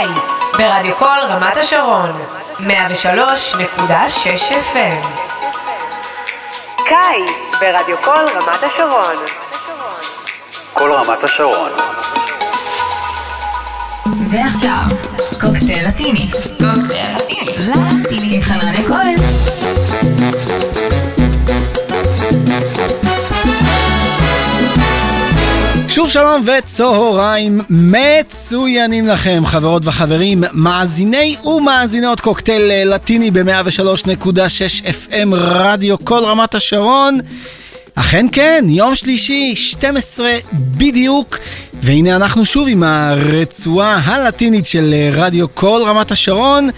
קיץ ברדיו קול רמת השרון 103.6 FM קיץ ברדיו קול רמת השרון כל רמת השרון ועכשיו, קוקטייל לטיני. קוקטייל לטיני. לטיני עם חנניה כהן. שוב שלום וצהריים מצוינים לכם, חברות וחברים, מאזיני ומאזינות קוקטייל אה, לטיני ב-103.6 FM רדיו כל רמת השרון. אכן כן, יום שלישי, 12 בדיוק, והנה אנחנו שוב עם הרצועה הלטינית של אה, רדיו כל רמת השרון.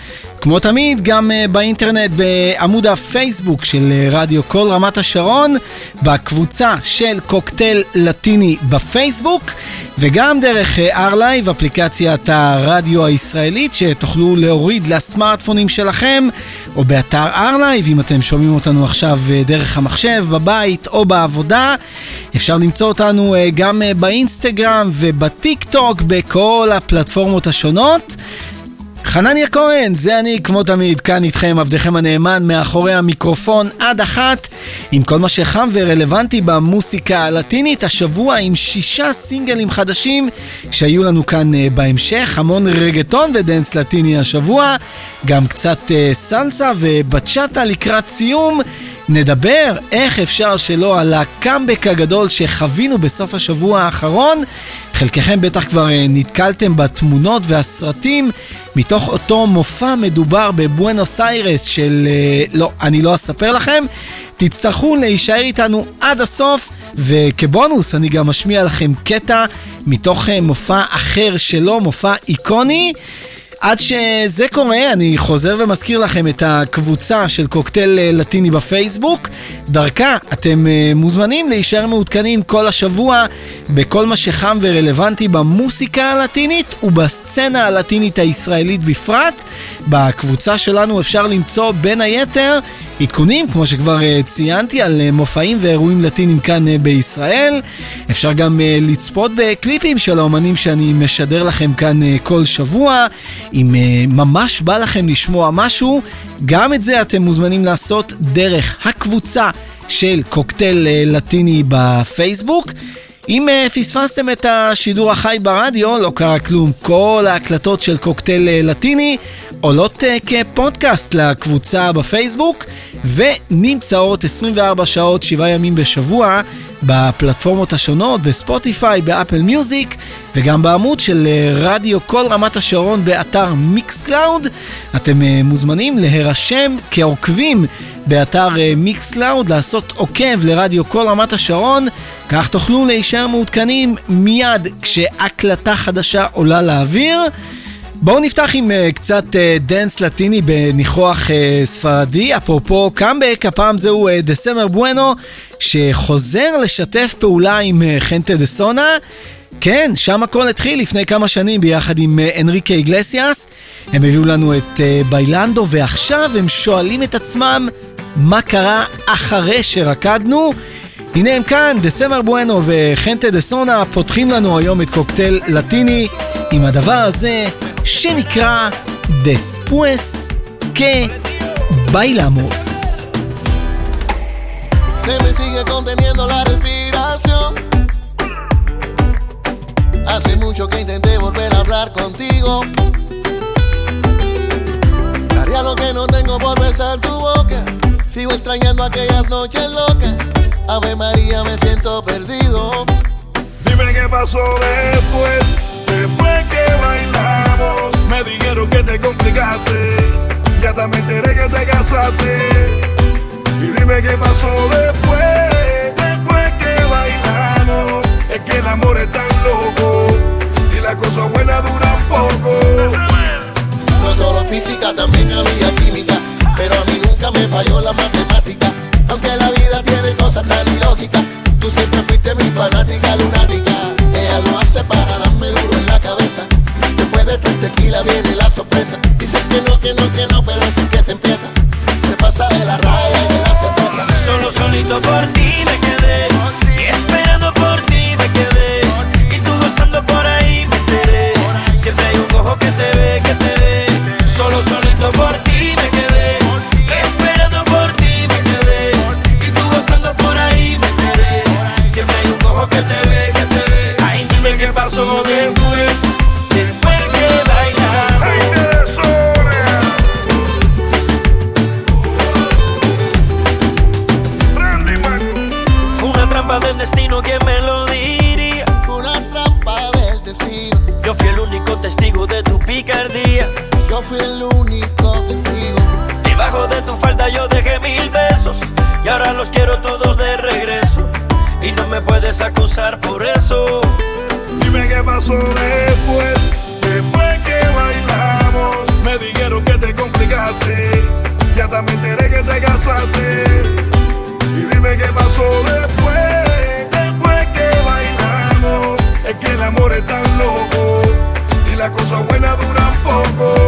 כמו תמיד, גם אה, באינטרנט, בעמוד הפייסבוק של אה, רדיו כל רמת השרון, בקבוצה של קוקטייל לטיני בפייסבוק, וגם דרך R-Live, אפליקציית הרדיו הישראלית, שתוכלו להוריד לסמארטפונים שלכם, או באתר R-Live, אם אתם שומעים אותנו עכשיו דרך המחשב, בבית או בעבודה. אפשר למצוא אותנו גם באינסטגרם ובטיק טוק, בכל הפלטפורמות השונות. חנניה כהן, זה אני כמו תמיד, כאן איתכם, עבדכם הנאמן, מאחורי המיקרופון עד אחת, עם כל מה שחם ורלוונטי במוסיקה הלטינית, השבוע עם שישה סינגלים חדשים שהיו לנו כאן uh, בהמשך, המון רגטון ודנס לטיני השבוע, גם קצת uh, סלסה ובצ'אטה לקראת סיום. נדבר איך אפשר שלא על הקאמבק הגדול שחווינו בסוף השבוע האחרון. חלקכם בטח כבר אה, נתקלתם בתמונות והסרטים מתוך אותו מופע מדובר בבואנוס איירס של... אה, לא, אני לא אספר לכם. תצטרכו להישאר איתנו עד הסוף, וכבונוס אני גם משמיע לכם קטע מתוך אה, מופע אחר שלו, מופע איקוני. עד שזה קורה, אני חוזר ומזכיר לכם את הקבוצה של קוקטייל אה, לטיני בפייסבוק. דרכה אתם אה, מוזמנים להישאר מעודכנים כל השבוע בכל מה שחם ורלוונטי במוסיקה הלטינית ובסצנה הלטינית הישראלית בפרט. בקבוצה שלנו אפשר למצוא בין היתר עדכונים, כמו שכבר uh, ציינתי, על uh, מופעים ואירועים לטינים כאן uh, בישראל. אפשר גם לצפות בקליפים של האומנים שאני משדר לכם כאן כל שבוע. אם ממש בא לכם לשמוע משהו, גם את זה אתם מוזמנים לעשות דרך הקבוצה של קוקטייל לטיני בפייסבוק. אם uh, פספסתם את השידור החי ברדיו, לא קרה כלום. כל ההקלטות של קוקטייל uh, לטיני עולות uh, כפודקאסט לקבוצה בפייסבוק, ונמצאות 24 שעות, 7 ימים בשבוע, בפלטפורמות השונות, בספוטיפיי, באפל מיוזיק, וגם בעמוד של רדיו כל רמת השרון באתר מיקס קלאוד. אתם uh, מוזמנים להירשם כעוקבים באתר מיקס קלאוד, לעשות עוקב לרדיו כל רמת השרון, כך תוכלו להישאר מעודכנים מיד כשהקלטה חדשה עולה לאוויר. בואו נפתח עם uh, קצת דנס uh, לטיני בניחוח uh, ספרדי, אפרופו קאמבק, הפעם זהו דסמר בואנו, שחוזר לשתף פעולה עם חנטה דה סונה. כן, שם הכל התחיל לפני כמה שנים ביחד עם uh, אנריקה איגלסיאס. הם הביאו לנו את uh, ביילנדו, ועכשיו הם שואלים את עצמם מה קרה אחרי שרקדנו. הנה הם כאן, דסמר בואנו וחנטה דה סונה פותחים לנו היום את קוקטייל לטיני עם הדבר הזה שנקרא Después que bailamos. Se me sigue conteniendo la respiración. Hace mucho que intenté volver a hablar contigo. Daría lo que no tengo por besar tu boca. Sigo extrañando aquellas noches locas. Ave María, me siento perdido. Dime qué pasó después, después que bailamos. Me dijeron que te complicaste, ya enteré que te casaste. Y dime qué pasó después, después que bailamos. Es que el amor es tan loco y las cosas buenas duran poco. No solo física, también había química, pero a mí nunca me falló la matemática. Aunque la vida tiene cosas tan ilógicas, tú siempre fuiste mi fanática lunática. Viene la sorpresa. Dice que no, que no, que no, pero así que se empieza. Se pasa de la raya y de la sorpresa. Solo solito por ti me quedé. Fui el único testigo. Debajo de tu falda yo dejé mil besos y ahora los quiero todos de regreso. Y no me puedes acusar por eso. Dime qué pasó después, después que bailamos. Me dijeron que te complicaste, ya también enteré que te casaste. Y dime qué pasó después, después que bailamos. Es que el amor es tan loco y las cosas buenas duran poco.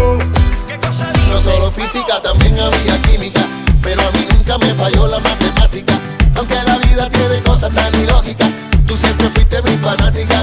Física, también había química. Pero a mí nunca me falló la matemática. Aunque la vida tiene cosas tan ilógicas. Tú siempre fuiste mi fanática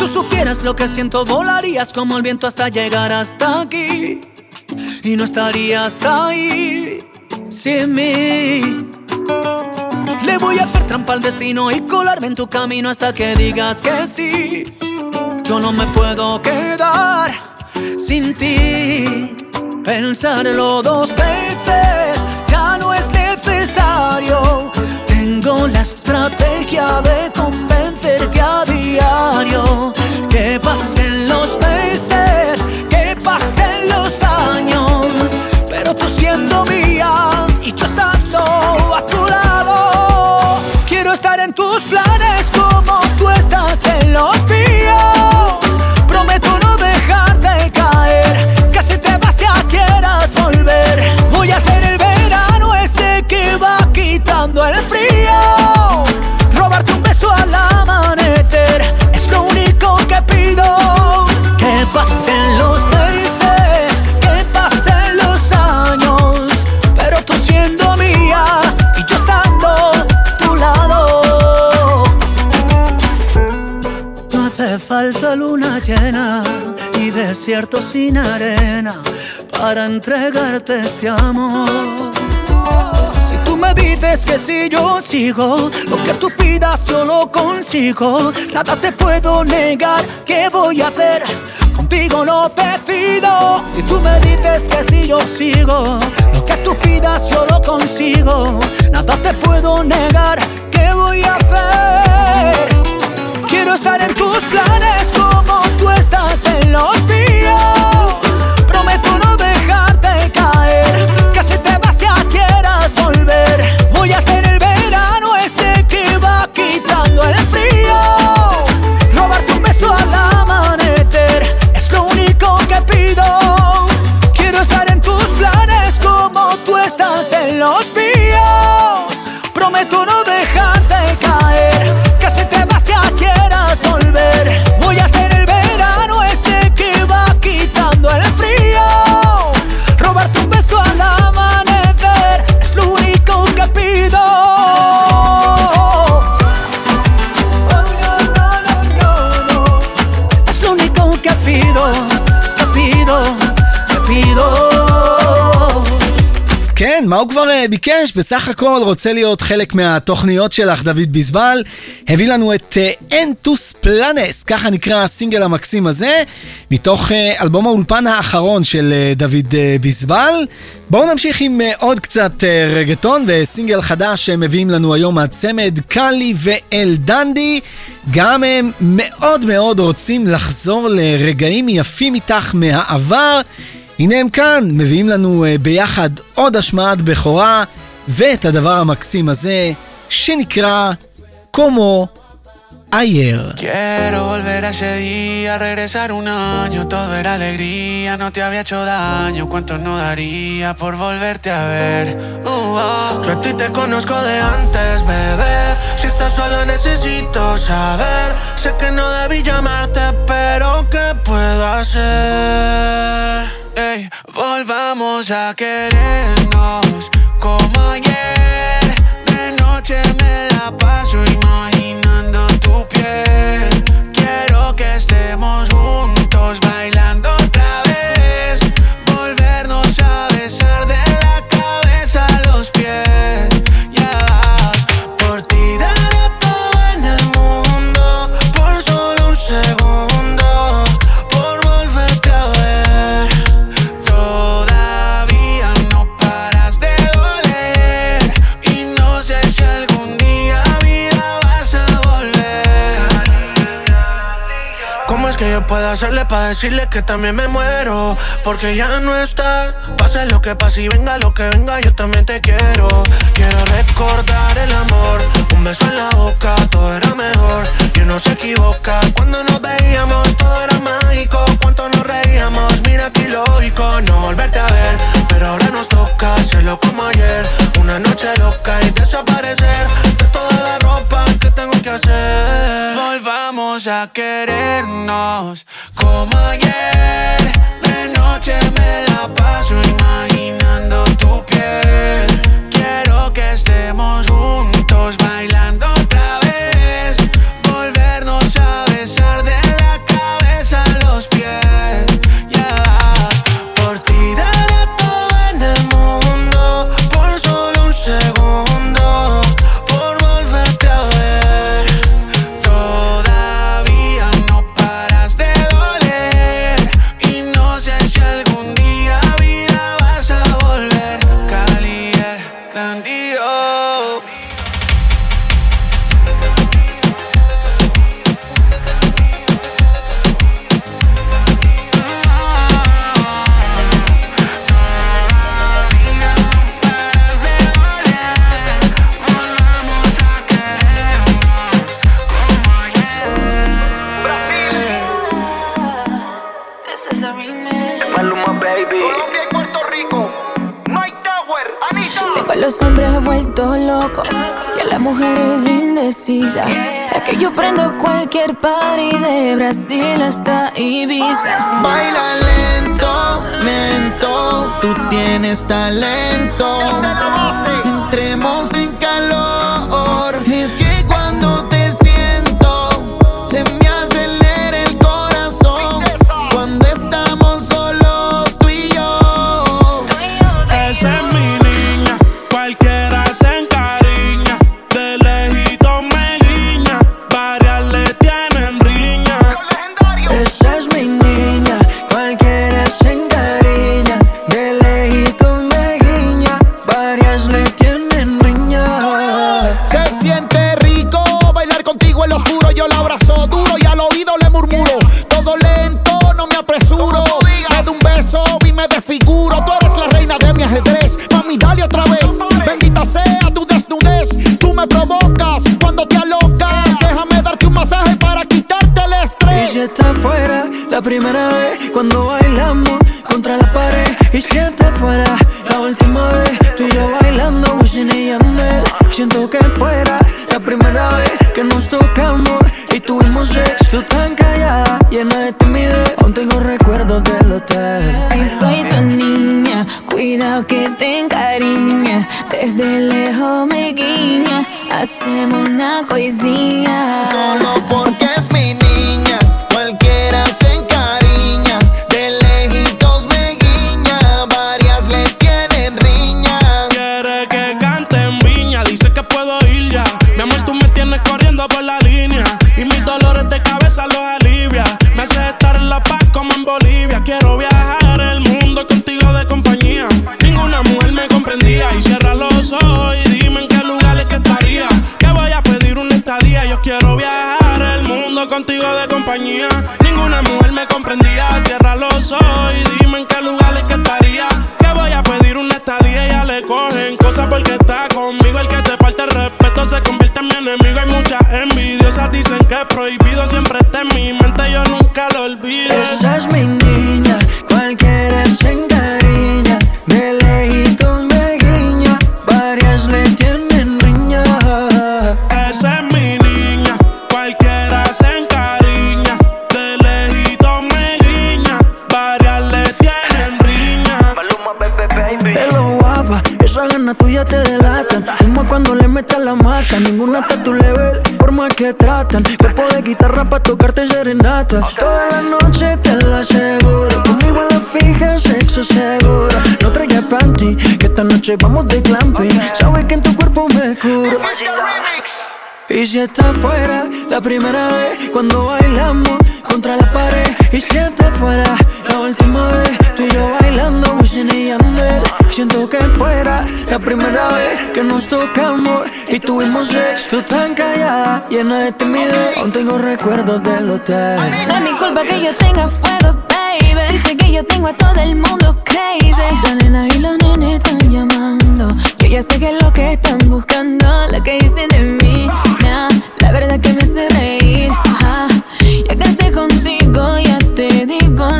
tú supieras lo que siento, volarías como el viento hasta llegar hasta aquí. Y no estarías ahí sin mí. Le voy a hacer trampa al destino y colarme en tu camino hasta que digas que sí. Yo no me puedo quedar sin ti. Pensarlo dos veces ya no es necesario. Tengo la estrategia de convencerte desierto sin arena para entregarte este amor. Si tú me dices que si yo sigo, lo que tú pidas yo lo consigo. Nada te puedo negar, ¿qué voy a hacer? Contigo lo decido. Si tú me dices que si yo sigo, lo que tú pidas yo lo consigo. Nada te puedo negar, ¿qué voy a hacer? Quiero estar en tus planes ביקש? בסך הכל רוצה להיות חלק מהתוכניות שלך, דוד ביזבל. הביא לנו את אנטוס uh, פלנס, ככה נקרא הסינגל המקסים הזה, מתוך uh, אלבום האולפן האחרון של uh, דוד uh, ביזבל. בואו נמשיך עם uh, עוד קצת uh, רגטון וסינגל חדש שהם מביאים לנו היום מהצמד קאלי ואל דנדי. גם הם מאוד מאוד רוצים לחזור לרגעים יפים איתך מהעבר. הנה הם כאן, מביאים לנו uh, ביחד עוד השמעת בכורה ואת הדבר המקסים הזה שנקרא קומו ayer. Quiero volver a ese día, regresar un año, todo era alegría, no te había hecho daño, cuánto no daría por volverte a ver. Uh, oh. Yo a ti te conozco de antes, bebé, si estás sola necesito saber, sé que no debí llamarte, pero ¿qué puedo hacer? Volvamos a querernos decirle que también me muero? Porque ya no está. Pase lo que pase y venga lo que venga, yo también te quiero. Quiero recordar el amor. Un beso en la boca, todo era mejor. Y uno se equivoca. Cuando nos veíamos, todo era mágico. Cuánto nos reíamos, mira que lógico. No volverte a ver, pero ahora nos toca hacerlo como ayer. Una noche loca y desaparecer de toda la ropa tengo que. Volvamos a querernos como ayer. De noche me la paso imaginando tu piel. Quiero que estemos juntos bailando cualquier party de Brasil hasta Ibiza. Baila que nos tocamos y tuvimos sexo. Tú tan callada, llena de timidez. Aún tengo recuerdos del hotel. Si soy tu niña, cuidado que te encariñas. Desde lejos me guiña, hacemos una coisinha. Solo porque es mi niña, dicen que es prohibido, siempre está en mi mente, yo nunca lo olvido. Esa es mi niña, cualquiera se encariña, de lejitos me guiña, varias le tienen riña. Esa es mi niña, cualquiera se encariña, de lejitos me guiña, varias le tienen riña. Maluma, baby, baby. Hello guapa, esa gana tuya te delatan. Como cuando le metes la mata, ninguna está a tu level, por más que tratan. Cuerpo de guitarra pa' tocarte serenata. Toda la noche te lo aseguro. Conmigo a la fija, sexo seguro. No traigas panty, que esta noche vamos de glamping. Sabes que en tu cuerpo me curo. Y si está fuera, la primera vez cuando bailamos contra la pared. Y si está fuera, la última vez tú y yo bailando, Wisin y Yandel. Siento que fuera la primera vez que nos tocamos y tuvimos sexo. Tan callada, llena de timidez. Aún tengo recuerdos del hotel. No es mi culpa que yo tenga fuego, baby. Dice que yo tengo a todo el mundo crazy. La nena y los nenes están llamando. Yo ya sé que es lo que están buscando. Lo que dicen de mí, la verdad que me hace reír. Ya que esté contigo, ya te digo,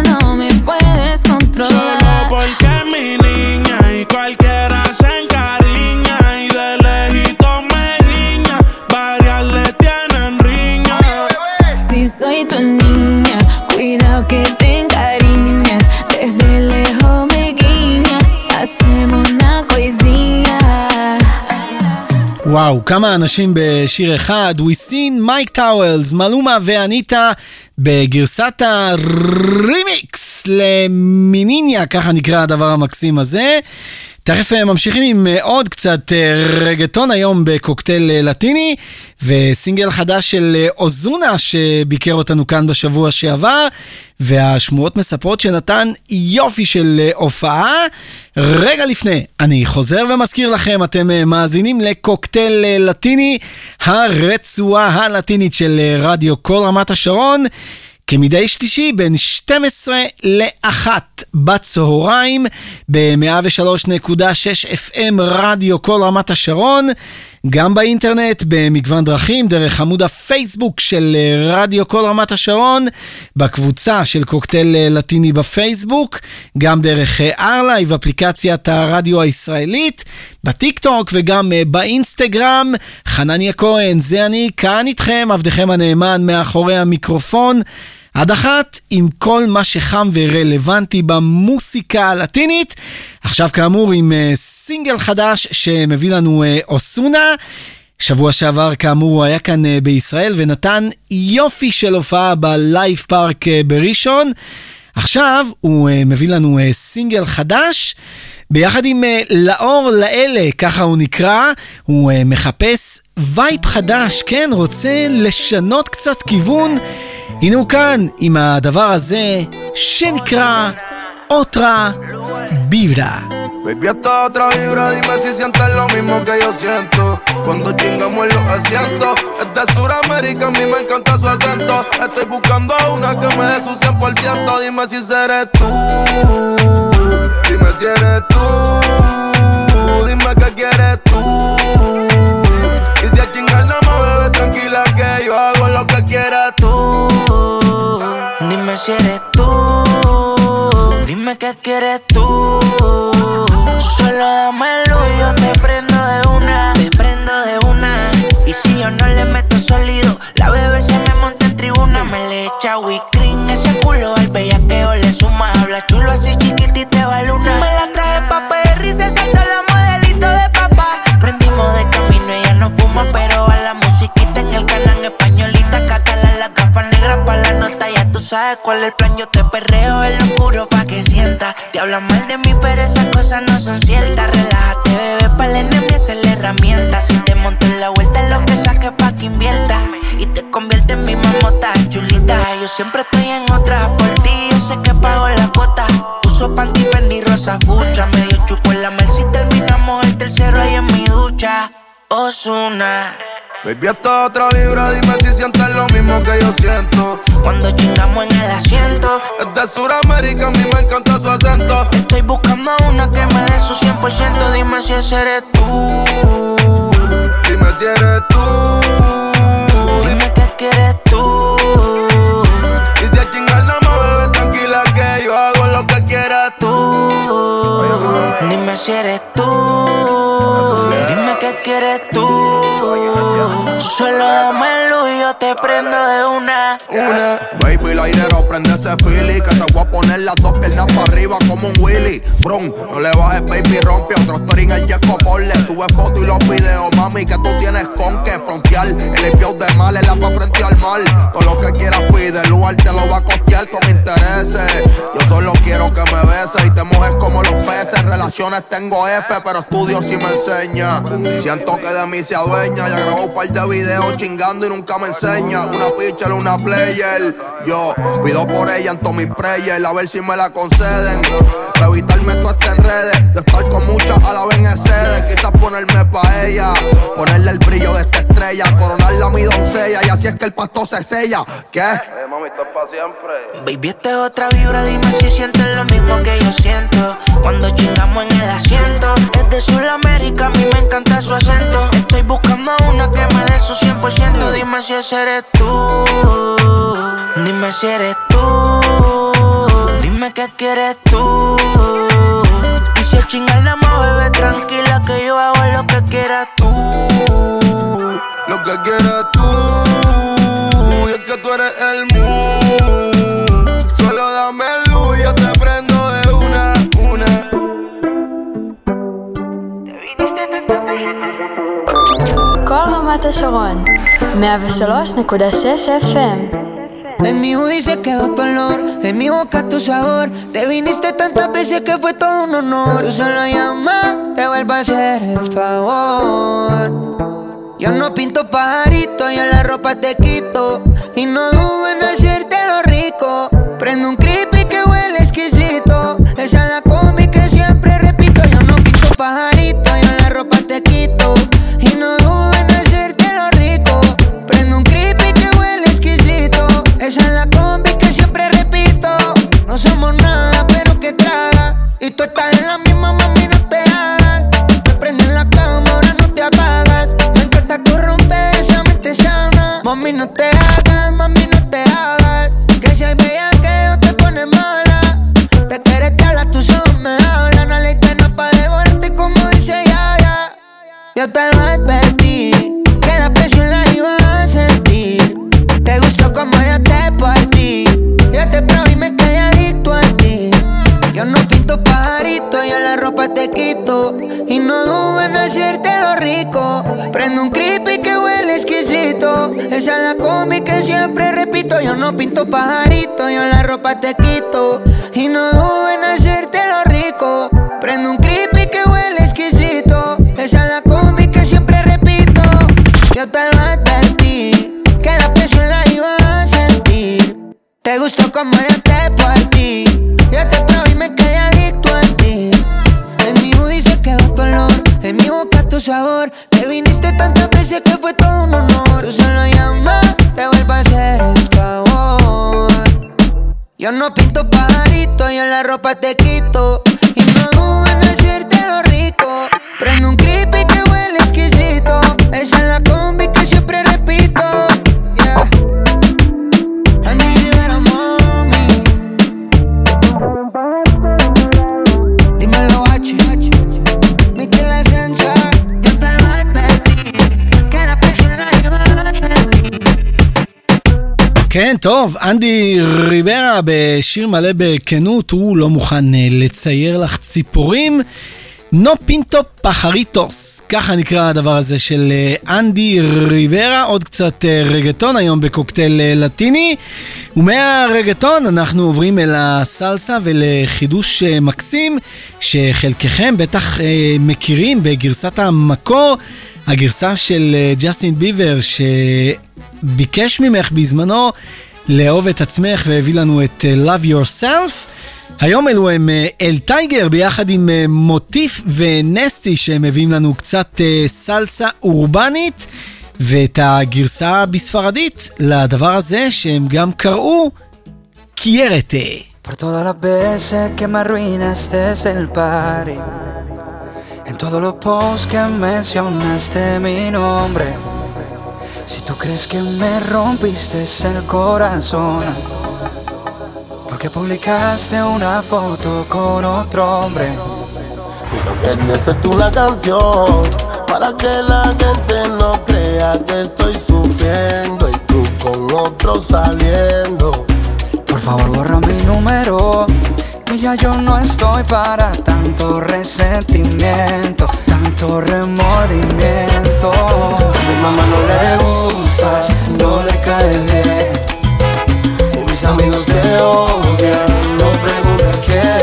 וואו, כמה אנשים בשיר אחד, וויסין, מייק טאוולס, מלומה ואניטה בגרסת הרימיקס למיניניה, ככה נקרא הדבר המקסים הזה. תכף אה, ממשיכים עם אה, עוד קצת אה, רגטון היום בקוקטייל לטיני, וסינגל חדש של אוזונה שביקר אותנו כאן בשבוע שעבר, והשמועות מספרות שנתן יופי של הופעה. רגע לפני, אני חוזר ומזכיר לכם, אתם מאזינים לקוקטייל לטיני, הרצועה הלטינית של רדיו כל רמת השרון. כמדי שלישי בין 12 ל-1 בצהריים ב-103.6 FM רדיו כל רמת השרון, גם באינטרנט במגוון דרכים, דרך עמוד הפייסבוק של אה, רדיו כל רמת השרון, בקבוצה של קוקטייל אה, לטיני בפייסבוק, גם דרך ארלייב, אפליקציית הרדיו הישראלית, בטיק טוק וגם אה, באינסטגרם. חנניה כהן, זה אני, כאן איתכם, עבדכם הנאמן מאחורי המיקרופון. עד אחת עם כל מה שחם ורלוונטי במוסיקה הלטינית. עכשיו כאמור עם אה, סינגל חדש שמביא לנו אה, אוסונה. שבוע שעבר כאמור הוא היה כאן אה, בישראל ונתן יופי של הופעה בלייב פארק בראשון. עכשיו הוא מביא לנו סינגל חדש. ביחד עם אה, לאור לאלה, ככה הוא נקרא, הוא אה, מחפש וייב חדש, כן, רוצה לשנות קצת כיוון. הנה הוא כאן עם הדבר הזה שנקרא otra vibra. Baby, hasta otra vibra, dime si sientes lo mismo que yo siento. Cuando chingamos en los asientos, es de Sudamérica, a mí me encanta su acento. Estoy buscando una que me dé su 100%. Dime si seré tú, dime si eres tú, dime qué quieres tú que yo hago lo que quieras tú. Dime si eres tú, dime qué quieres tú. Solo dámelo y yo te prendo de una, te prendo de una. Y si yo no le meto sólido, la bebé se me monta en tribuna, me le echa cream ese culo al bellaqueo le suma. Habla chulo así chiquitito va luna. Me la traje pa' perri, se salta la modelito de papá. Prendimos de camino, ella no fuma, pero a la musiquita en el canal españolita, catala las gafas negras pa' la nota, ya tú sabes cuál es el plan, yo te perreo en lo oscuro pa' que sienta. Te hablan mal de mí, pero esas cosas no son ciertas. Relájate, bebé, pa' el enemigo es la herramienta. Si te monto en la vuelta, lo que saques pa' que invierta. Y te convierte en mi mamota chulita. Yo siempre estoy en otra por ti, yo sé que pago la cuota. Uso panty Fendi rosa fucha, medio chupo en la mel si terminamos el tercero ahí en mi ducha. Osuna. Baby, hasta otra vibra, dime si sientes lo mismo que yo siento. Cuando chingamos en el asiento, Es de Sudamérica, a mí me encanta su acento. estoy buscando a una que me dé su 100%. Dime si ese eres tú. Dime si eres tú. Dime qué quieres tú. Dime si eres tú. Dime qué quieres tú. Solo dame luz y yo te prendo de una. Una. Baby, la airero, prende ese fili. Que te voy a poner las dos piernas para arriba como un Willy. Brum, no le bajes, baby, rompe. Otro story en el Jesco le Sube fotos y los videos, mami, que tú tienes con que frontear. El envío de mal es la frente al mal. Todo lo que quieras pide, el lugar te lo va a costear con intereses. Yo solo quiero que me beses y te mojes como los peces. Tengo F, pero estudio si me enseña. Siento que de mí se adueña. Ya grabó un par de videos chingando y nunca me enseña. Una pitcher, una player. Yo pido por ella en todo mi prayer, a ver si me la conceden. Para evitarme todo este en redes, de estar con muchas a la vez en sede. Quizás ponerme pa' ella, ponerle el brillo de esta estrella, coronarla a mi doncella. Y así es que el pasto se sella. ¿Qué? mami, estás para siempre. Baby, esta es otra vibra, dime si sientes lo mismo que yo siento. Cuando chingamos en es de Sudamérica, a mí me encanta su acento. Estoy buscando una que me dé su 100%. Dime si eres tú. Dime si eres tú. Dime qué quieres tú. Y si el chingar nada más, bebé, tranquila que yo hago lo que quieras tú. Lo que quieras tú. Y es que tú eres el moon. Solo dame luz y yo te רמת השרון, 103.6 FM En mi hoodie se quedó tu olor, en mi boca tu sabor. Te viniste tantas veces que fue todo un honor. Tú solo llama, te vuelvo a hacer el favor. Yo no pinto pajarito, yo la ropa te quito. Y no dudo en no pinto pajarito, yo la ropa te quito. Yo la ropa te quito. כן, טוב, אנדי ריברה בשיר מלא בכנות, הוא לא מוכן אה, לצייר לך ציפורים. נו פינטו פחריטוס, ככה נקרא הדבר הזה של אה, אנדי ריברה, עוד קצת אה, רגטון היום בקוקטייל לטיני. ומהרגטון אנחנו עוברים אל הסלסה ולחידוש מקסים, שחלקכם בטח מכירים בגרסת המקור, הגרסה של ג'סטין ביבר, שביקש ממך בזמנו לאהוב את עצמך והביא לנו את אה, Love Yourself. היום אלו הם אה, אל טייגר ביחד עם אה, מוטיף ונסטי שהם מביאים לנו קצת סלסה אורבנית ואת הגרסה בספרדית לדבר הזה שהם גם קראו קיירטה. Por todas las veces que me arruinaste el party En todos los posts que mencionaste mi nombre Si tú crees que me rompiste el corazón, porque publicaste una foto con otro hombre. Y no quería ser tú la canción, para que la gente no crea que estoy sufriendo y tú con otro saliendo. Por favor, borra mi número. Que ya yo no estoy para tanto resentimiento, tanto remordimiento. Mamá no le gustas, no le cae bien. Mis amigos te odian, no preguntes quién.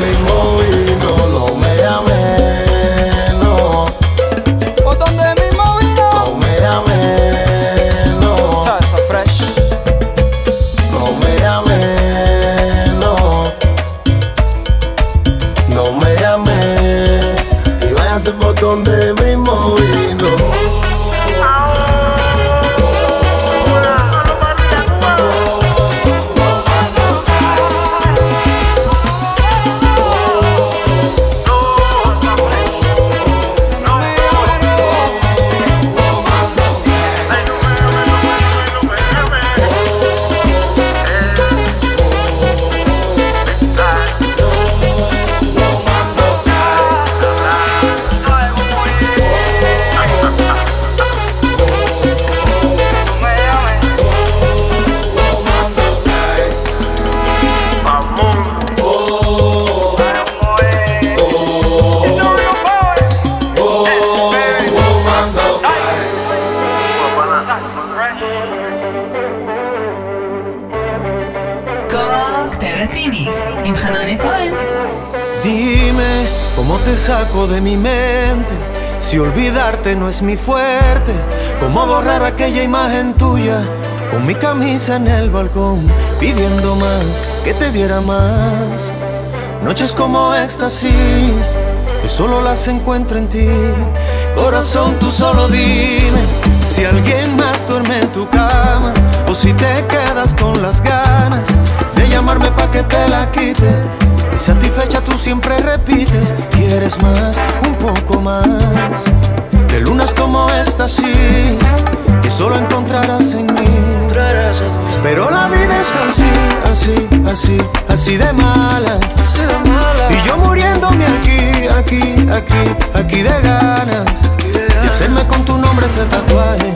me more, you oh. De mi mente. Si olvidarte no es mi fuerte, cómo borrar aquella imagen tuya con mi camisa en el balcón, pidiendo más, que te diera más. Noches como éxtasis, que solo las encuentro en ti. Corazón, tú solo dime si alguien más duerme en tu cama o si te quedas con las ganas de llamarme pa' que te la quite. Y satisfecha tú siempre repites, quieres más, un poco más. De lunas como éxtasis, que solo encontrarás en mí. Pero la vida es así, así, así, así de mala. Y yo muriéndome aquí, aquí, aquí, aquí de ganas. De hacerme con tu nombre ese tatuaje.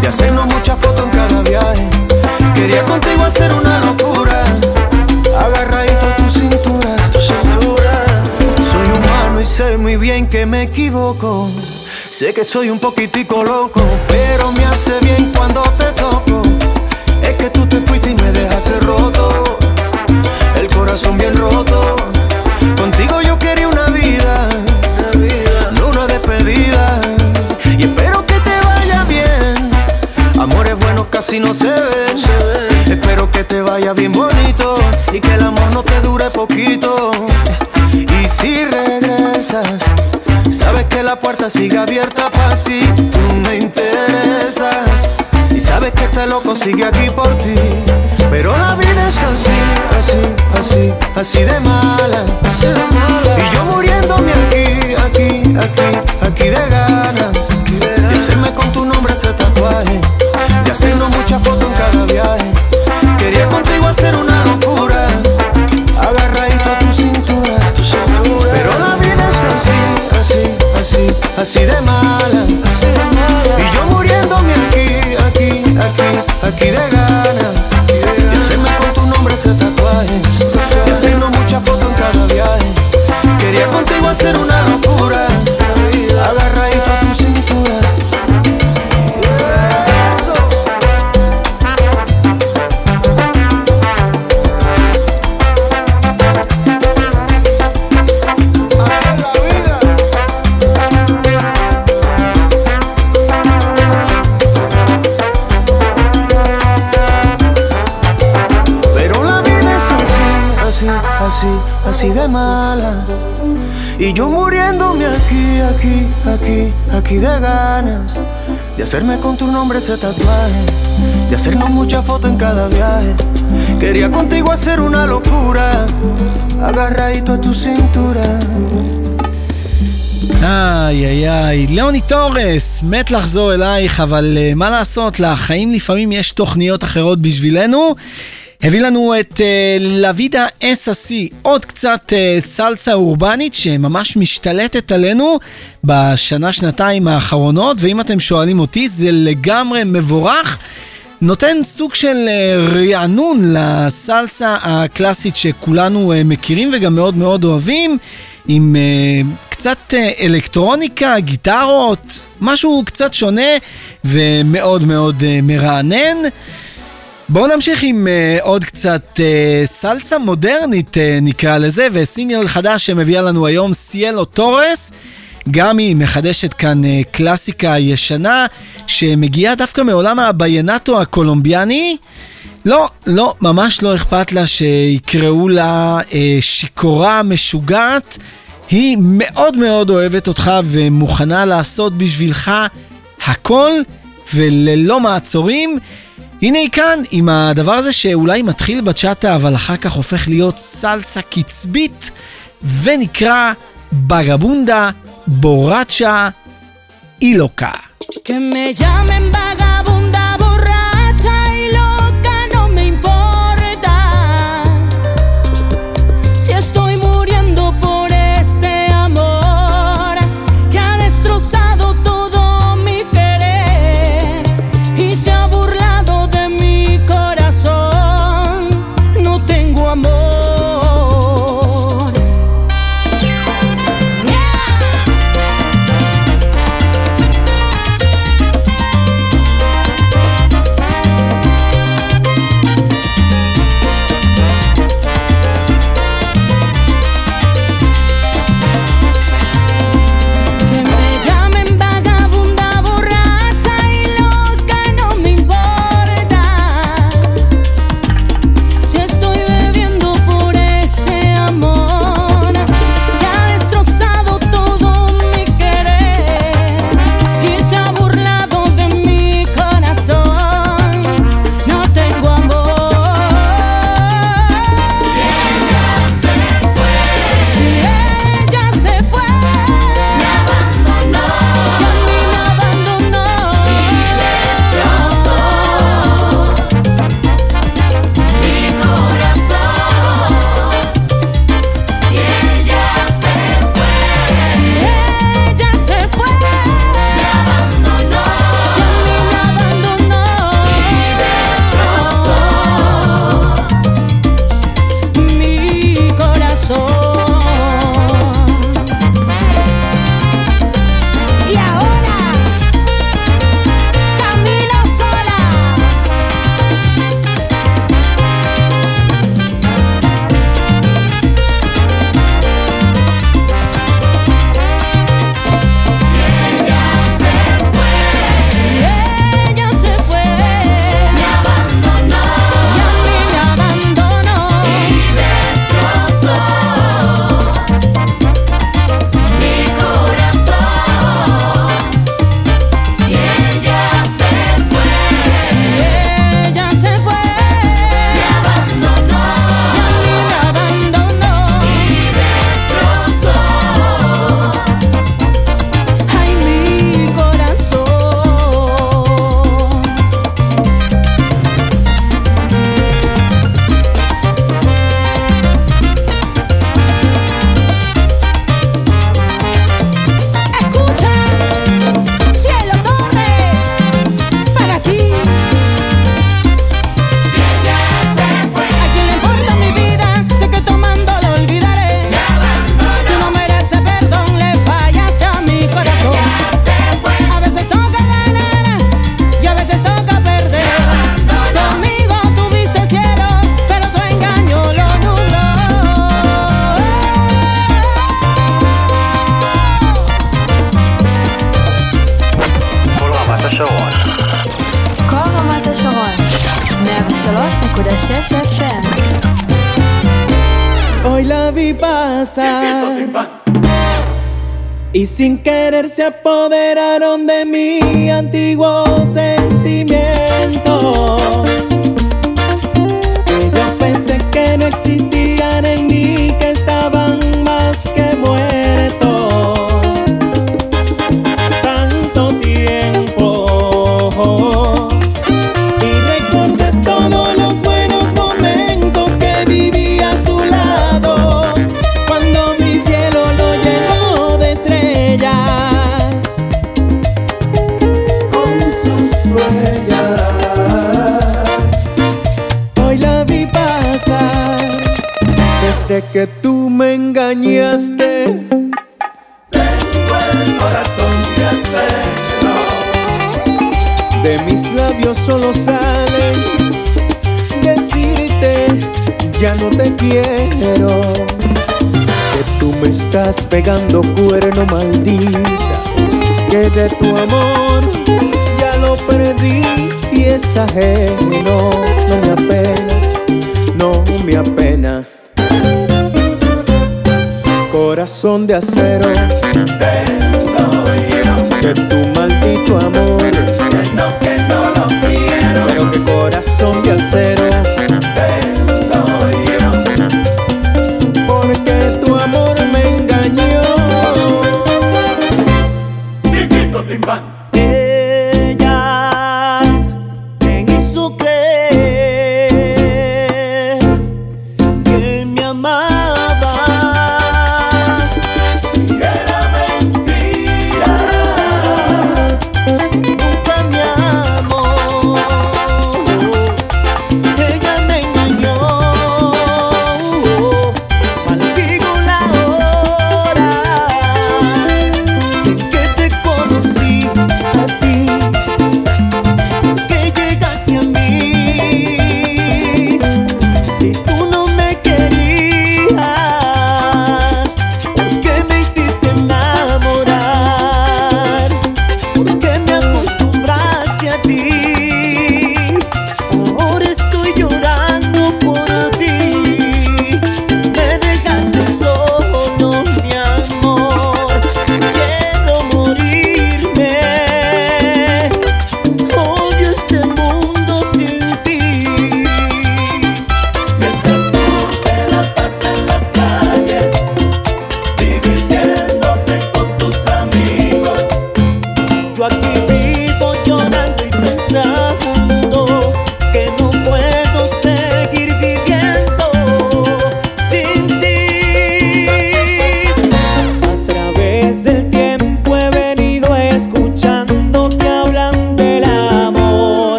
De hacernos muchas fotos en cada viaje. Quería contigo hacer una locura. Agarradito a tu cintura. Soy humano y sé muy bien que me equivoco. Sé que soy un poquitico loco, pero me hace bien cuando te toco. Es que tú te fuiste y me dejaste roto. El corazón bien roto. Contigo yo quería una vida, no una despedida. Y espero que te vaya bien. Amores buenos casi no se ven. Espero que te vaya bien bonito y que el amor no te dure poquito. Y si regresas, sabes que la puerta sigue abierta para ti. Tú me interesas y sabes que este loco sigue aquí por ti. Pero la vida es así, así, así, así de mala. Y yo muriéndome aquí, aquí, aquí, aquí de ganas. De hacerme con tu nombre ese tatuaje. De hacernos muchas fotos en cada viaje. Y yo muriéndome aquí, aquí, aquí, aquí de ganas de hacerme con tu nombre ese tatuaje, de hacernos muchas fotos en cada viaje. Quería contigo hacer una locura, agarradito a tu cintura. איי איי איי, ליאוני תורס, מת לחזור אלייך, אבל uh, מה לעשות, לחיים לפעמים יש תוכניות אחרות בשבילנו. הביא לנו את uh, לוידה אסאסי, עוד קצת uh, סלסה אורבנית שממש משתלטת עלינו בשנה-שנתיים האחרונות, ואם אתם שואלים אותי, זה לגמרי מבורך. נותן סוג של uh, רענון לסלסה הקלאסית שכולנו uh, מכירים וגם מאוד מאוד אוהבים, עם uh, קצת uh, אלקטרוניקה, גיטרות, משהו קצת שונה ומאוד מאוד uh, מרענן. בואו נמשיך עם uh, עוד קצת uh, סלסה מודרנית uh, נקרא לזה, וסינגל חדש שמביאה לנו היום סיאלו טורס. גם היא מחדשת כאן uh, קלאסיקה ישנה שמגיעה דווקא מעולם הביינטו הקולומביאני. לא, לא, ממש לא אכפת לה שיקראו לה uh, שיכורה משוגעת. היא מאוד מאוד אוהבת אותך ומוכנה לעשות בשבילך הכל וללא מעצורים. הנה היא כאן עם הדבר הזה שאולי מתחיל בצ'אטה אבל אחר כך הופך להיות סלסה קצבית ונקרא בגבונדה בורצ'ה אילוקה. Que me llamen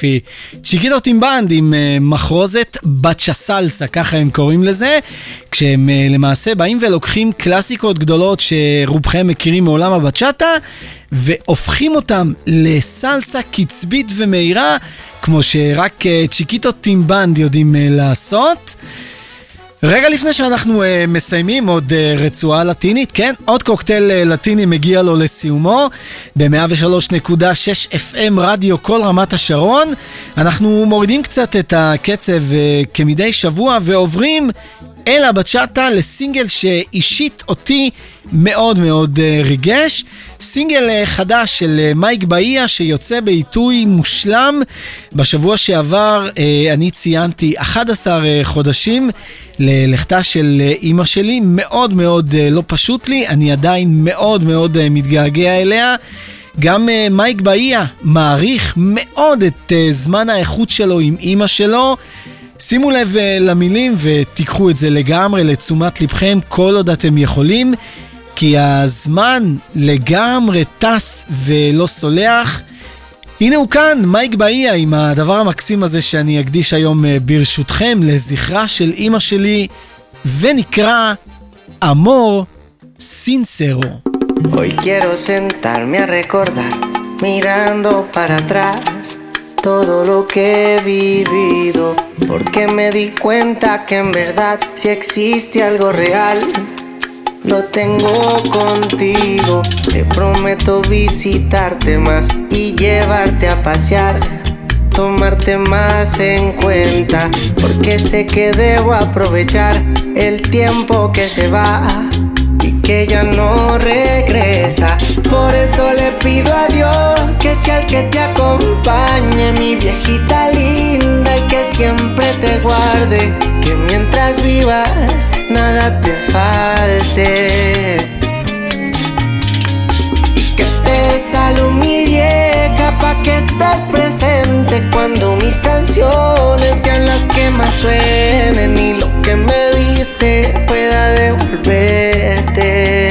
יופי. צ'יקיטו טימבנד עם אה, מחרוזת בצ'ה סלסה, ככה הם קוראים לזה, כשהם אה, למעשה באים ולוקחים קלאסיקות גדולות שרובכם מכירים מעולם הבצ'אטה, והופכים אותם לסלסה קצבית ומהירה, כמו שרק אה, צ'יקיטו טימבנד יודעים לעשות. רגע לפני שאנחנו uh, מסיימים עוד uh, רצועה לטינית, כן, עוד קוקטייל uh, לטיני מגיע לו לסיומו, ב-103.6 FM רדיו כל רמת השרון. אנחנו מורידים קצת את הקצב uh, כמדי שבוע ועוברים אל הבצ'אטה לסינגל שאישית אותי מאוד מאוד uh, ריגש. סינגל אה, חדש של אה, מייק באיה שיוצא בעיתוי מושלם. בשבוע שעבר אה, אני ציינתי 11 חודשים ללכתה של אימא שלי, מאוד מאוד לא פשוט לי, אני עדיין מאוד מאוד מתגעגע אליה. גם מייק באיה מעריך מאוד את זמן האיכות שלו עם אימא שלו. שימו לב למילים ותיקחו את זה לגמרי לתשומת לבכם כל עוד אתם יכולים. כי הזמן לגמרי טס ולא סולח. הנה הוא כאן, מייק באיה, עם הדבר המקסים הזה שאני אקדיש היום אה, ברשותכם לזכרה של אימא שלי, ונקרא אמור סינסרו. Hoy quiero sentarme a recordar, mirando para atrás, todo lo que he vivido, porque me di cuenta que en verdad si existe algo real, lo tengo contigo. Te prometo visitarte más y llevarte a pasear. Tomarte más en cuenta, porque sé que debo aprovechar el tiempo que se va y que ya no regresa. Por eso le pido a Dios que sea el que te acompañe, mi viejita linda, y que siempre te guarde, que mientras vivas nada te falte. Que te salud mi vieja pa' que estés presente cuando mis canciones sean las que más suenen y lo que me diste pueda devolverte.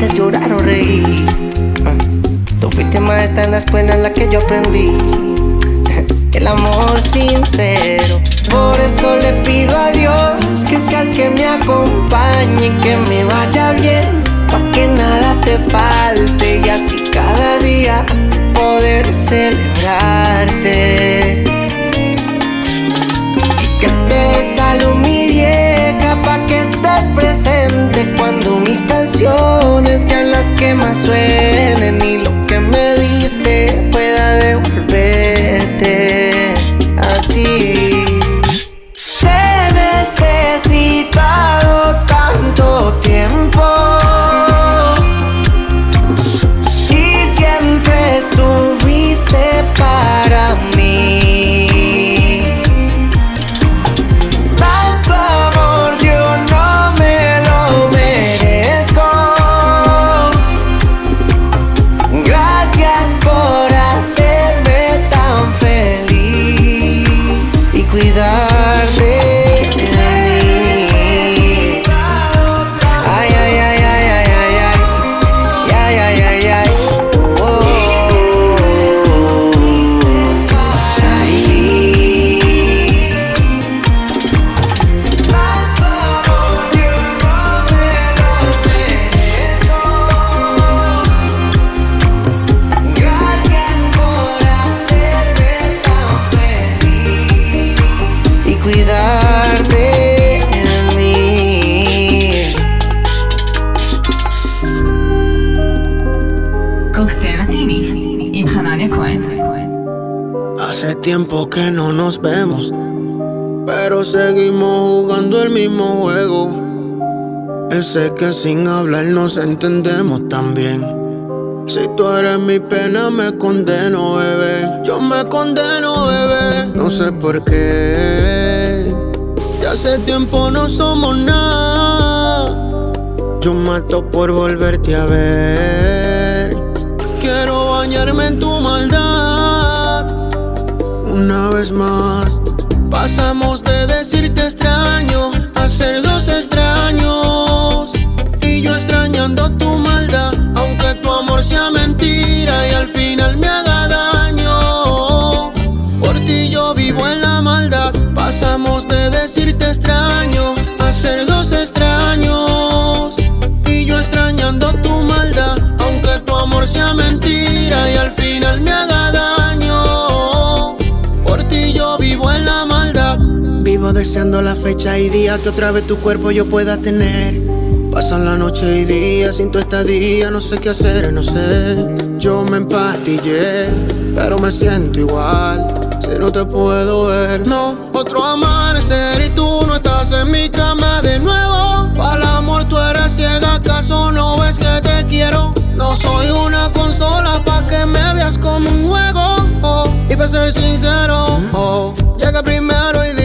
Necesites llorar o reír. Ah, Tú fuiste maestra en la escuela en la que yo aprendí. El amor sincero. Por eso le pido a Dios que sea el que me acompañe y que me vaya bien. Pa' que nada te falte y así cada día poder celebrarte. Y que te salud mi vieja pa' que estés presente cuando mis canciones sean las que más suenen y lo que me diste pueda vemos, pero seguimos jugando el mismo juego. Ese que sin hablar nos entendemos tan bien. Si tú eres mi pena, me condeno, bebé. Yo me condeno, bebé. No sé por qué. Ya hace tiempo no somos nada. Yo mato por volverte a ver. Quiero bañarme en tu. Una vez más, pasamos de decirte extraño a ser dos extraños. Y yo extrañando tu maldad, aunque tu amor sea mentira. y al final me haga Deseando la fecha y día que otra vez tu cuerpo yo pueda tener. Pasan la noche y día sin tu estadía, no sé qué hacer, no sé. Yo me empastillé, pero me siento igual. Si no te puedo ver, no. Otro amanecer y tú no estás en mi cama de nuevo. Para el amor tú eres ciega, ¿acaso no ves que te quiero? No soy una consola pa' que me veas como un juego. oh. Y para ser sincero, oh, llega primero y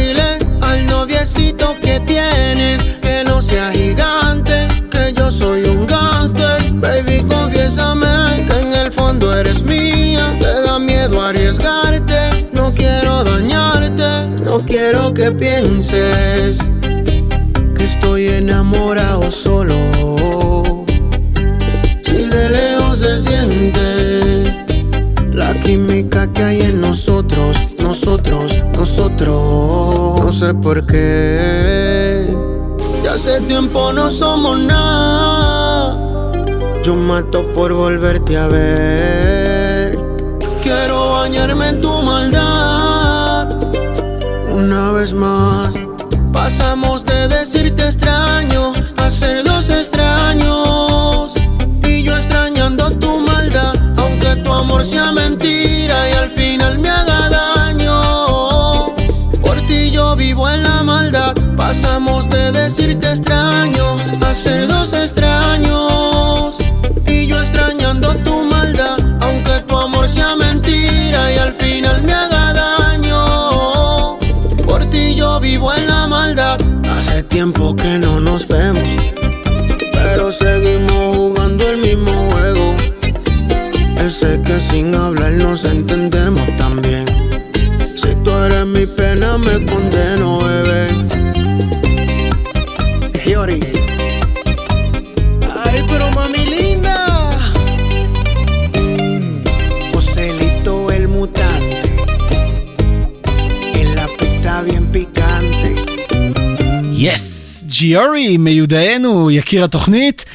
que no sea gigante, que yo soy un gangster. Baby, confiésame que en el fondo eres mía. Te da miedo arriesgarte, no quiero dañarte, no quiero que pienses que estoy enamorado solo. Si de lejos se siente la química que hay en nosotros, nosotros, nosotros. No sé por qué. Hace tiempo no somos nada. Yo mato por volverte a ver. Quiero bañarme en tu maldad. Una vez más. Pasamos de decirte extraño a ser dos extraños. Y yo extrañando tu maldad, aunque tu amor sea mentira De decirte extraño a ser dos extraños. Y yo extrañando tu maldad, aunque tu amor sea mentira y al final me haga daño. Por ti yo vivo en la maldad. Hace tiempo que no nos vemos, pero seguimos jugando el mismo juego. Ese que sin hablar nos entendemos también. Si tú eres mi pena, me condeno, bebé. ג'יורי, מיודענו, יקיר התוכנית,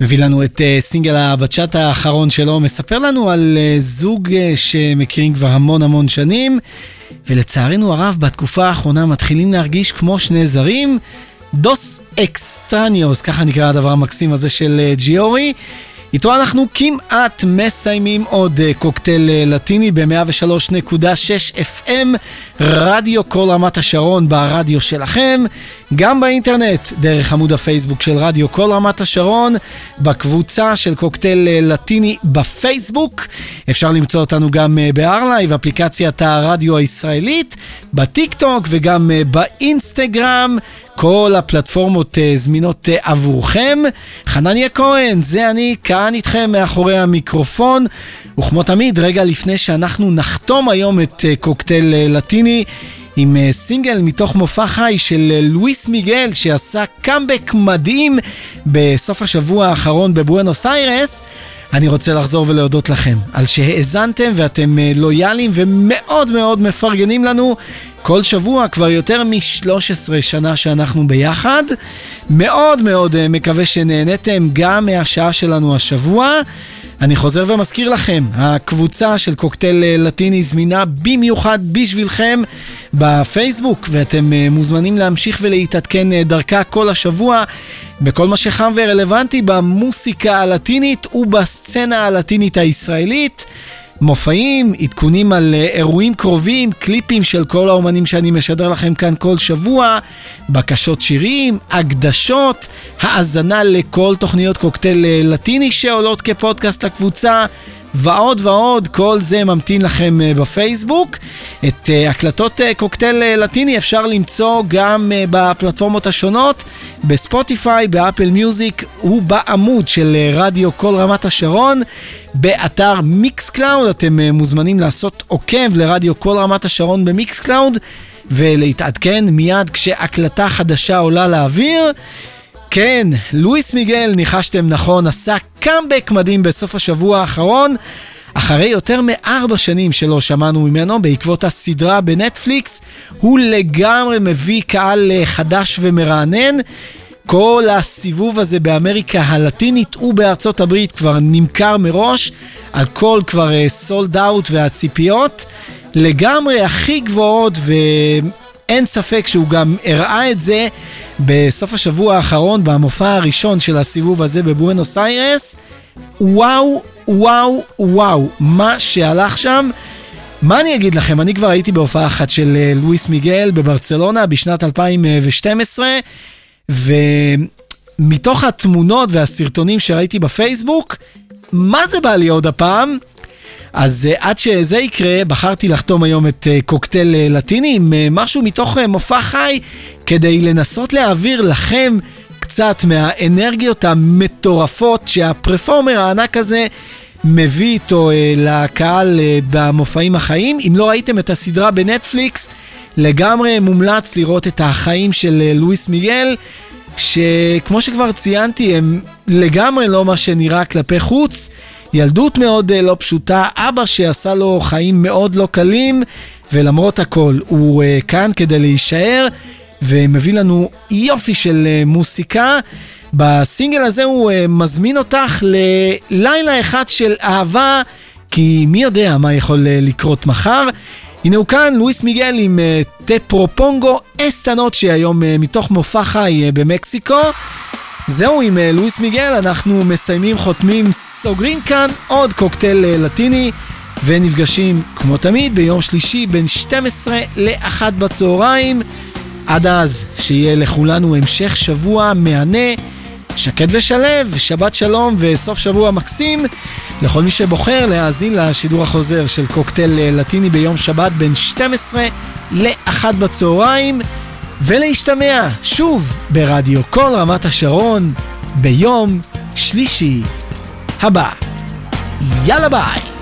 מביא לנו את אה, סינגל הבצ'אט האחרון שלו, מספר לנו על אה, זוג אה, שמכירים כבר המון המון שנים, ולצערנו הרב, בתקופה האחרונה מתחילים להרגיש כמו שני זרים. דוס אקסטרניוס, ככה נקרא הדבר המקסים הזה של ג'יורי. איתו אנחנו כמעט מסיימים עוד קוקטייל לטיני ב-103.6 FM, רדיו כל רמת השרון ברדיו שלכם, גם באינטרנט, דרך עמוד הפייסבוק של רדיו כל רמת השרון, בקבוצה של קוקטייל אה, לטיני בפייסבוק. אפשר למצוא אותנו גם אה, בארלייב, אפליקציית הרדיו הישראלית, בטיק טוק וגם אה, באינסטגרם. כל הפלטפורמות זמינות עבורכם. חנניה כהן, זה אני, כאן איתכם מאחורי המיקרופון. וכמו תמיד, רגע לפני שאנחנו נחתום היום את קוקטייל לטיני, עם אה, סינגל מתוך מופע חי של אה, לואיס מיגל, שעשה קאמבק מדהים בסוף השבוע האחרון בבואנוס איירס. אני רוצה לחזור ולהודות לכם על שהאזנתם ואתם אה, לויאליים ומאוד מאוד מפרגנים לנו. כל שבוע, כבר יותר מ-13 שנה שאנחנו ביחד. מאוד מאוד מקווה שנהניתם גם מהשעה שלנו השבוע. אני חוזר ומזכיר לכם, הקבוצה של קוקטייל אה, לטיני זמינה במיוחד בשבילכם בפייסבוק, ואתם אה, מוזמנים להמשיך ולהתעדכן אה, דרכה כל השבוע בכל מה שחם ורלוונטי במוסיקה הלטינית ובסצנה הלטינית הישראלית. מופעים, עדכונים על אה, אירועים קרובים, קליפים של כל האומנים שאני משדר לכם כאן כל שבוע, בקשות שירים, הקדשות, האזנה לכל תוכניות קוקטייל אה, לטיני שעולות כפודקאסט לקבוצה. ועוד ועוד, כל זה ממתין לכם אה, בפייסבוק. את אה, הקלטות אה, קוקטייל לטיני אפשר למצוא גם בפלטפורמות השונות, בספוטיפיי, באפל מיוזיק ובעמוד של רדיו כל רמת השרון. באתר מיקס קלאוד אתם מוזמנים לעשות עוקב לרדיו כל רמת השרון במיקס קלאוד ולהתעדכן מיד כשהקלטה חדשה עולה לאוויר. כן, לואיס מיגל, ניחשתם נכון, עשה קאמבק מדהים בסוף השבוע האחרון. אחרי יותר מארבע שנים שלא שמענו ממנו בעקבות הסדרה בנטפליקס, הוא לגמרי מביא קהל אה, חדש ומרענן. כל הסיבוב הזה באמריקה הלטינית ובארצות הברית כבר נמכר מראש, הכל כבר סולד uh, אאוט והציפיות לגמרי הכי גבוהות ואין ספק שהוא גם הראה את זה בסוף השבוע האחרון במופע הראשון של הסיבוב הזה בבואנוס איירס. וואו, וואו, וואו, מה שהלך שם. מה אני אגיד לכם, אני כבר הייתי בהופעה אחת של אה, לואיס מיגל בברצלונה בשנת 2012, ומתוך התמונות והסרטונים שראיתי בפייסבוק, מה זה בא לי עוד הפעם? אז uh, עד שזה יקרה, בחרתי לחתום היום את uh, קוקטייל uh, לטיני עם משהו מתוך מופע חי, כדי לנסות להעביר לכם קצת מהאנרגיות המטורפות שהפרפורמר הענק הזה מביא איתו לקהל במופעים החיים. אם לא ראיתם את הסדרה בנטפליקס, לגמרי מומלץ לראות את החיים של לואיס מיגל, שכמו שכבר ציינתי, הם לגמרי לא מה שנראה כלפי חוץ. ילדות מאוד uh, לא פשוטה, אבא שעשה לו חיים מאוד לא קלים, ולמרות הכל הוא uh, כאן כדי להישאר, ומביא לנו יופי של uh, מוסיקה. בסינגל הזה הוא מזמין אותך ללילה אחד של אהבה, כי מי יודע מה יכול לקרות מחר. הנה הוא כאן, לואיס מיגל עם uh, טפרופונגו אסטנות שהיום מתוך מופע חי במקסיקו. זהו עם uh, לואיס מיגל, אנחנו מסיימים, חותמים, סוגרים כאן עוד קוקטייל uh, לטיני ונפגשים כמו תמיד ביום שלישי בין 12 ל-1 בצהריים. עד אז, שיהיה לכולנו המשך שבוע מהנה, שקט ושלב, שבת שלום וסוף שבוע מקסים לכל מי שבוחר להאזין לשידור החוזר של קוקטייל uh, לטיני ביום שבת בין 12 ל-1 בצהריים. ולהשתמע שוב ברדיו כל רמת השרון ביום שלישי הבא. יאללה ביי!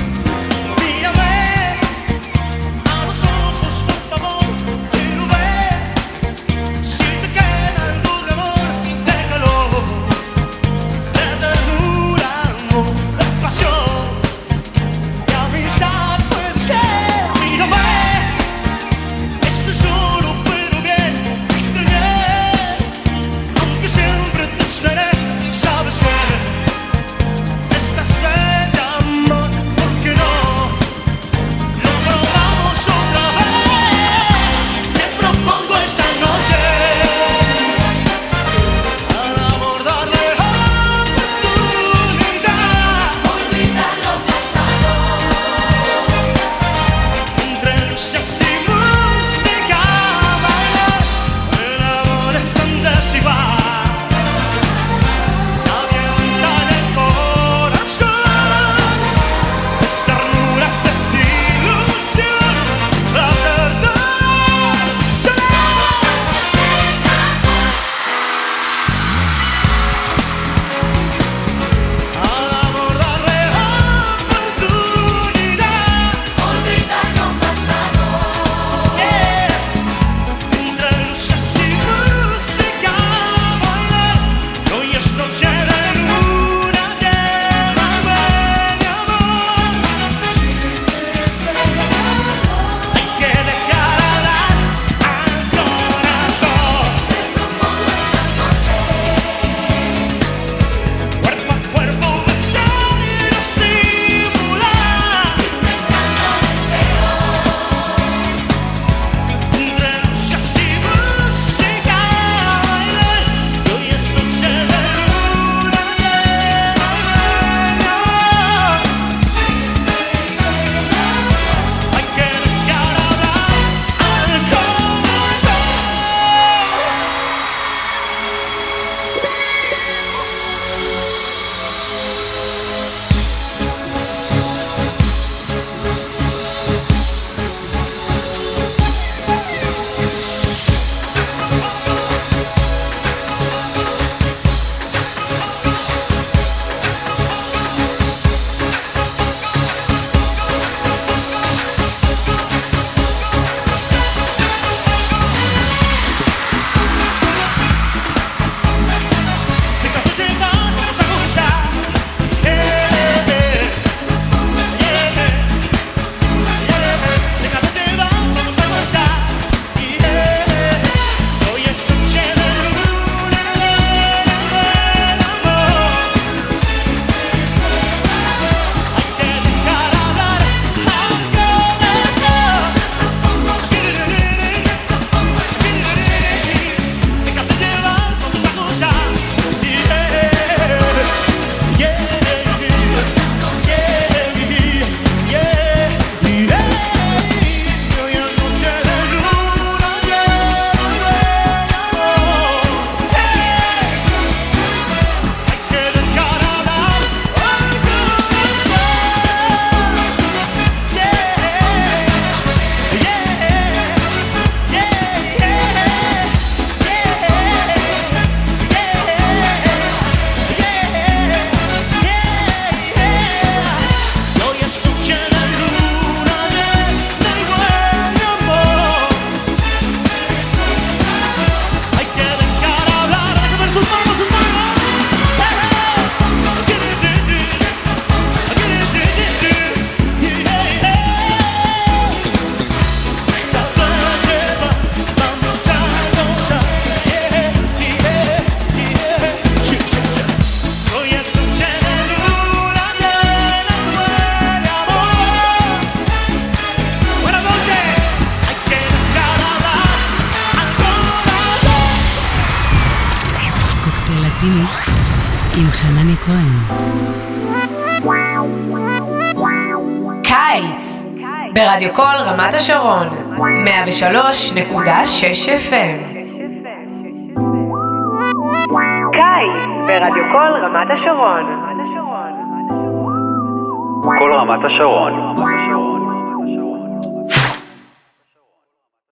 103.6 FM קיץ ברדיו קול רמת השרון. כל רמת השרון